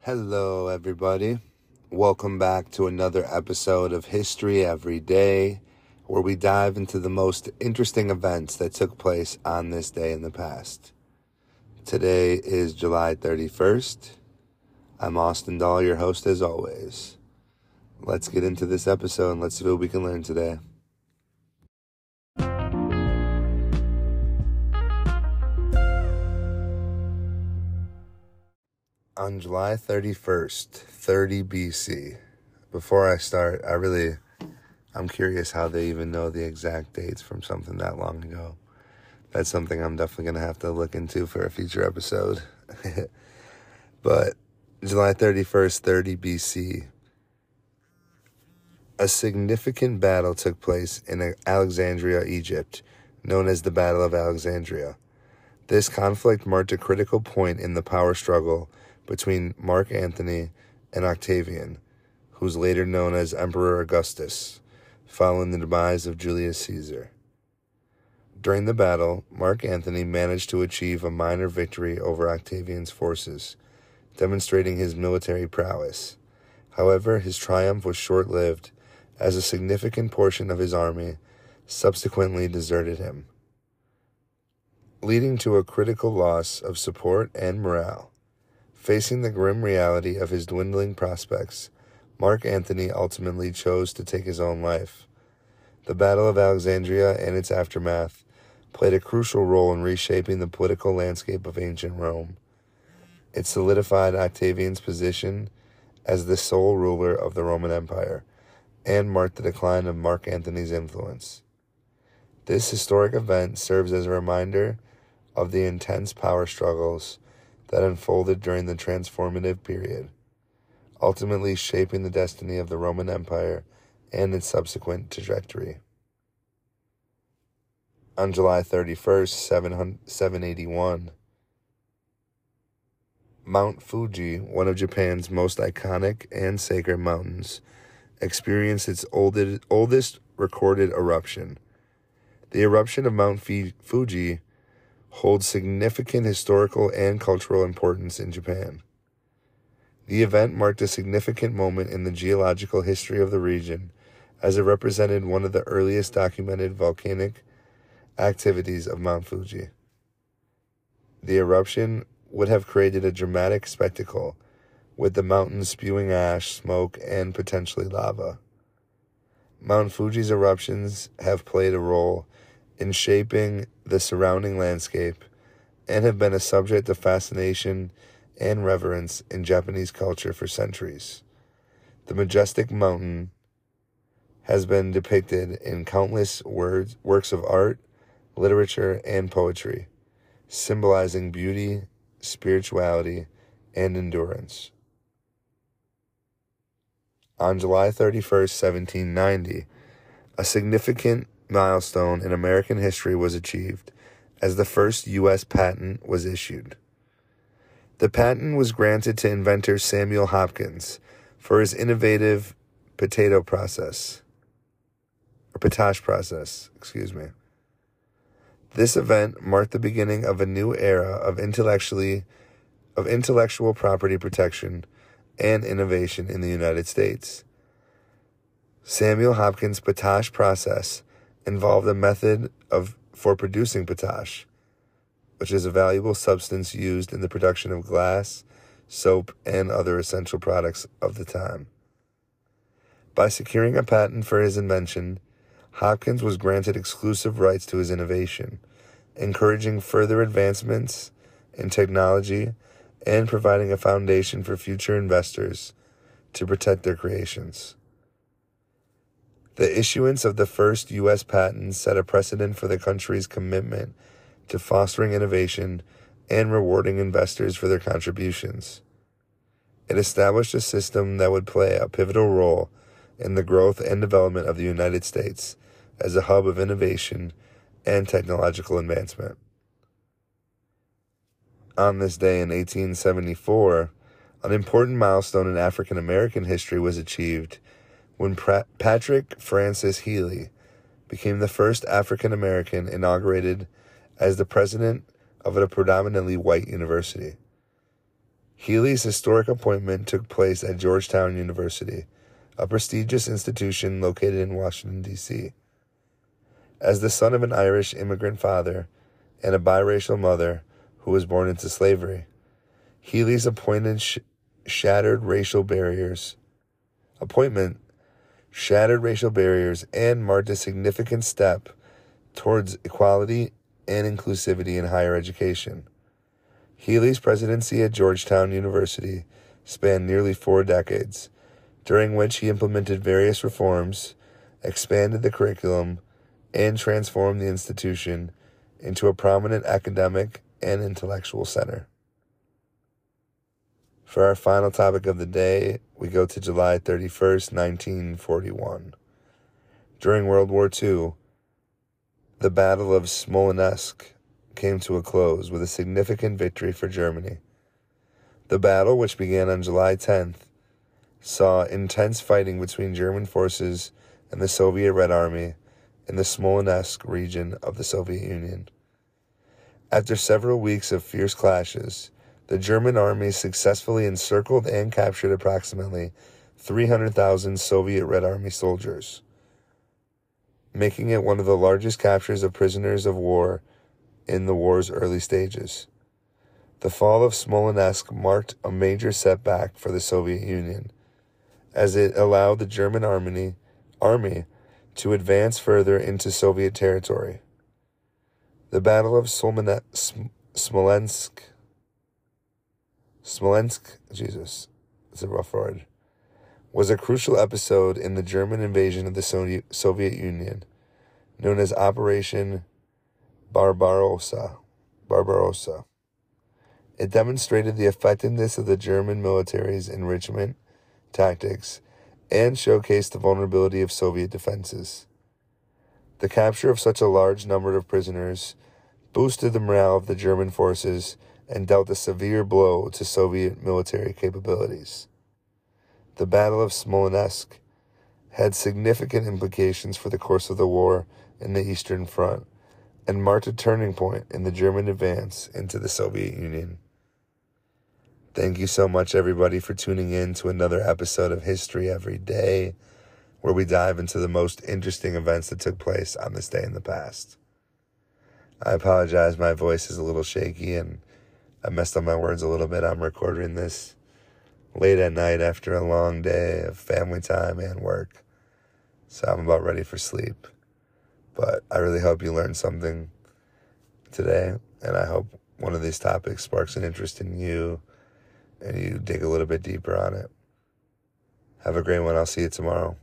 Hello, everybody. Welcome back to another episode of History Every Day, where we dive into the most interesting events that took place on this day in the past. Today is July 31st. I'm Austin Dahl, your host as always. Let's get into this episode and let's see what we can learn today. On July 31st, 30 BC, before I start, I really, I'm curious how they even know the exact dates from something that long ago. That's something I'm definitely going to have to look into for a future episode. but July 31st, 30 BC, a significant battle took place in Alexandria, Egypt, known as the Battle of Alexandria. This conflict marked a critical point in the power struggle between Mark Antony and Octavian, who was later known as Emperor Augustus, following the demise of Julius Caesar. During the battle, Mark Antony managed to achieve a minor victory over Octavian's forces, demonstrating his military prowess. However, his triumph was short lived, as a significant portion of his army subsequently deserted him, leading to a critical loss of support and morale. Facing the grim reality of his dwindling prospects, Mark Antony ultimately chose to take his own life. The Battle of Alexandria and its aftermath played a crucial role in reshaping the political landscape of ancient Rome. It solidified Octavian's position as the sole ruler of the Roman Empire and marked the decline of Mark Antony's influence. This historic event serves as a reminder of the intense power struggles that unfolded during the transformative period, ultimately shaping the destiny of the Roman Empire and its subsequent trajectory. On July 31st, 781, Mount Fuji, one of Japan's most iconic and sacred mountains, experienced its oldest, oldest recorded eruption. The eruption of Mount Fuji holds significant historical and cultural importance in Japan. The event marked a significant moment in the geological history of the region as it represented one of the earliest documented volcanic activities of Mount Fuji. The eruption would have created a dramatic spectacle with the mountain spewing ash, smoke, and potentially lava. Mount Fuji's eruptions have played a role in shaping the surrounding landscape and have been a subject of fascination and reverence in Japanese culture for centuries. The majestic mountain has been depicted in countless words, works of art, literature, and poetry, symbolizing beauty, spirituality, and endurance. On July 31st, 1790, a significant milestone in American history was achieved as the first U.S. patent was issued. The patent was granted to inventor Samuel Hopkins for his innovative potato process, or potash process, excuse me. This event marked the beginning of a new era of intellectually of intellectual property protection and innovation in the United States. Samuel Hopkins' potash process involved a method of for producing potash, which is a valuable substance used in the production of glass, soap, and other essential products of the time. By securing a patent for his invention, Hopkins was granted exclusive rights to his innovation, encouraging further advancements in technology and providing a foundation for future investors to protect their creations. The issuance of the first U.S. patent set a precedent for the country's commitment to fostering innovation and rewarding investors for their contributions. It established a system that would play a pivotal role in the growth and development of the United States as a hub of innovation and technological advancement. On this day in 1874, an important milestone in African American history was achieved when Patrick Francis Healy became the first African American inaugurated as the president of a predominantly white university. Healy's historic appointment took place at Georgetown University, a prestigious institution located in Washington, D.C. As the son of an Irish immigrant father and a biracial mother who was born into slavery, Healy's appointed sh- shattered racial barriers. Appointment shattered racial barriers and marked a significant step towards equality and inclusivity in higher education. Healy's presidency at Georgetown University spanned nearly four decades, during which he implemented various reforms, expanded the curriculum, and transformed the institution into a prominent academic and intellectual center. For our final topic of the day, we go to July 31st, 1941. During World War II, the Battle of Smolensk came to a close with a significant victory for Germany. The battle, which began on July 10th, saw intense fighting between German forces and the Soviet Red Army in the Smolensk region of the Soviet Union. After several weeks of fierce clashes, the German army successfully encircled and captured approximately 300,000 Soviet Red Army soldiers making it one of the largest captures of prisoners of war in the war's early stages. The fall of Smolensk marked a major setback for the Soviet Union, as it allowed the German army, army to advance further into Soviet territory. The Battle of Smolensk, Smolensk, Jesus, it's a rough word, was a crucial episode in the German invasion of the Soviet Union, known as Operation Barbarossa. Barbarossa. It demonstrated the effectiveness of the German military's enrichment tactics and showcased the vulnerability of Soviet defenses. The capture of such a large number of prisoners boosted the morale of the German forces and dealt a severe blow to Soviet military capabilities. The Battle of Smolensk had significant implications for the course of the war in the Eastern Front and marked a turning point in the German advance into the Soviet Union. Thank you so much, everybody, for tuning in to another episode of History Every Day, where we dive into the most interesting events that took place on this day in the past. I apologize, my voice is a little shaky and I messed up my words a little bit. I'm recording this late at night after a long day of family time and work. So I'm about ready for sleep. But I really hope you learned something today. And I hope one of these topics sparks an interest in you and you dig a little bit deeper on it. Have a great one. I'll see you tomorrow.